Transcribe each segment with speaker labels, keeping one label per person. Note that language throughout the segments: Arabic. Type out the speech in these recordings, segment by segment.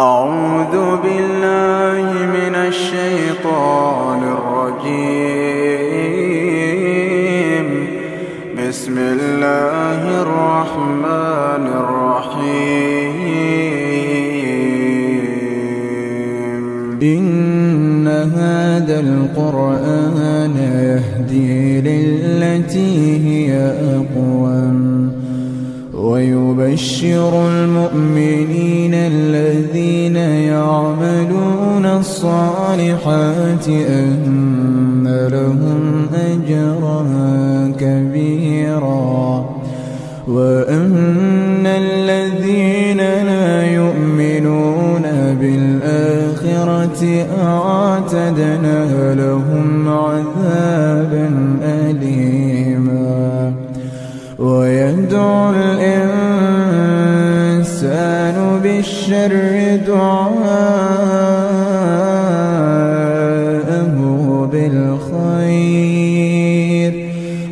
Speaker 1: أعوذ بالله من الشيطان الرجيم. بسم الله الرحمن الرحيم.
Speaker 2: إن هذا القرآن يهدي للتي هي أقوم. ويبشر المؤمنين الذين يعملون الصالحات أن لهم أجرا كبيرا وأن الذين لا يؤمنون بالآخرة أعتدنا لهم عذابا أليما ويدعو الإنسان دعاءه بالخير.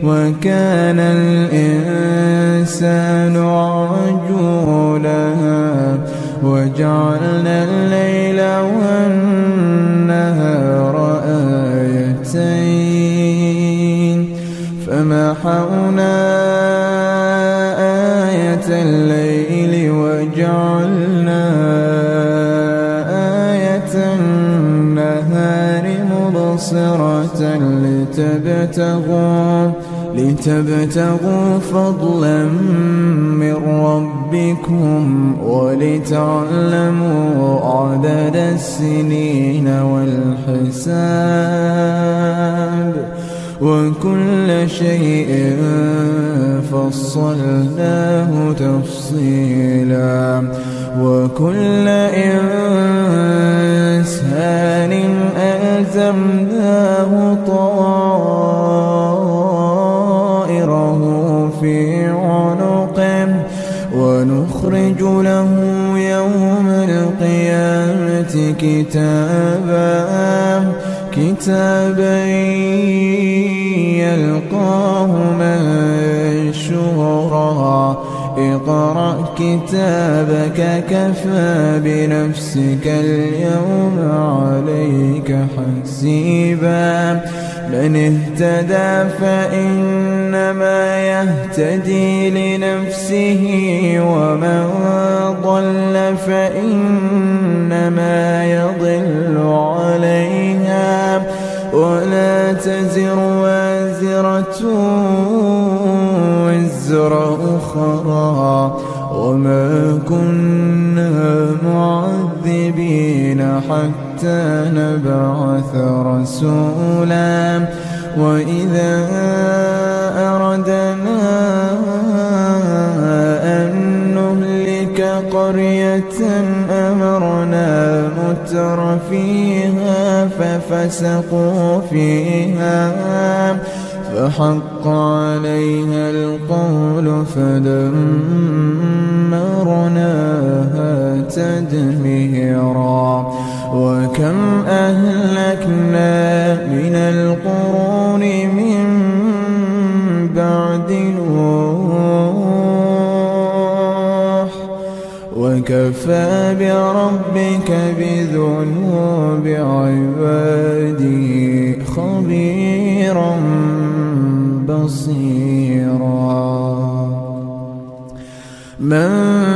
Speaker 2: وكان الإنسان عجولا وجعلنا الليل والنهار آيتين. فمحونا مبصرة لتبتغوا لتبتغوا فضلا من ربكم ولتعلموا عدد السنين والحساب. وكل شيء فصلناه تفصيلا. وكل إنسان ألزمناه طائره في عنقه ونخرج له يوم القيامة كتابا كتابا يلقاه منشورا. اقرأ كتابك كفى بنفسك اليوم عليك حسيبا. من اهتدى فإنما يهتدي لنفسه ومن ضل فإنما يضل عليها. ولا تزر وازرة وزر أخرى وما كنا معذبين حتى نبعث رسولا وإذا أردنا أن نهلك قرية أمرنا متر فيها ففسقوا فيها فحق عليها القول فدمرناها تدميرا. وكم أهلكنا من القرون من بعد نوح. وكفى بربك بذنوب عباده خبيرا بصيرا من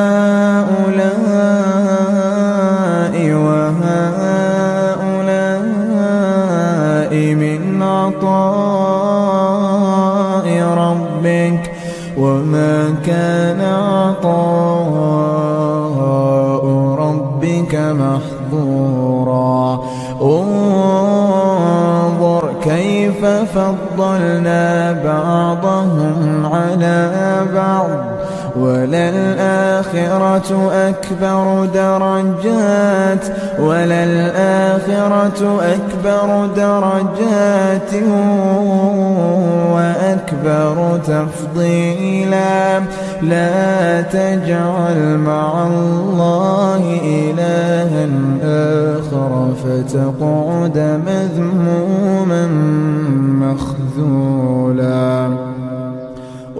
Speaker 2: فضلنا بعضهم على بعض. وللآخرة أكبر درجات وللآخرة أكبر درجات وأكبر تفضيلا. لا تجعل مع الله إلها آخر فتقعد مذموما مخذولا.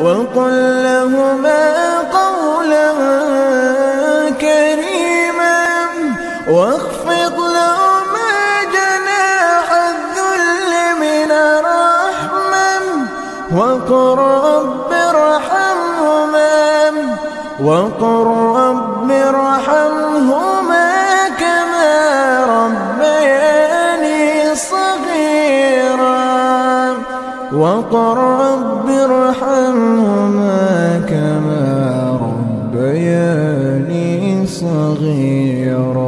Speaker 2: وقل لهما قولا كريما واخفض لهما جناح الذل من الرحمة وقل رب ارحمهما وقل رب ارحمهما وقل رب ارحمهما كما ربياني صغيرا.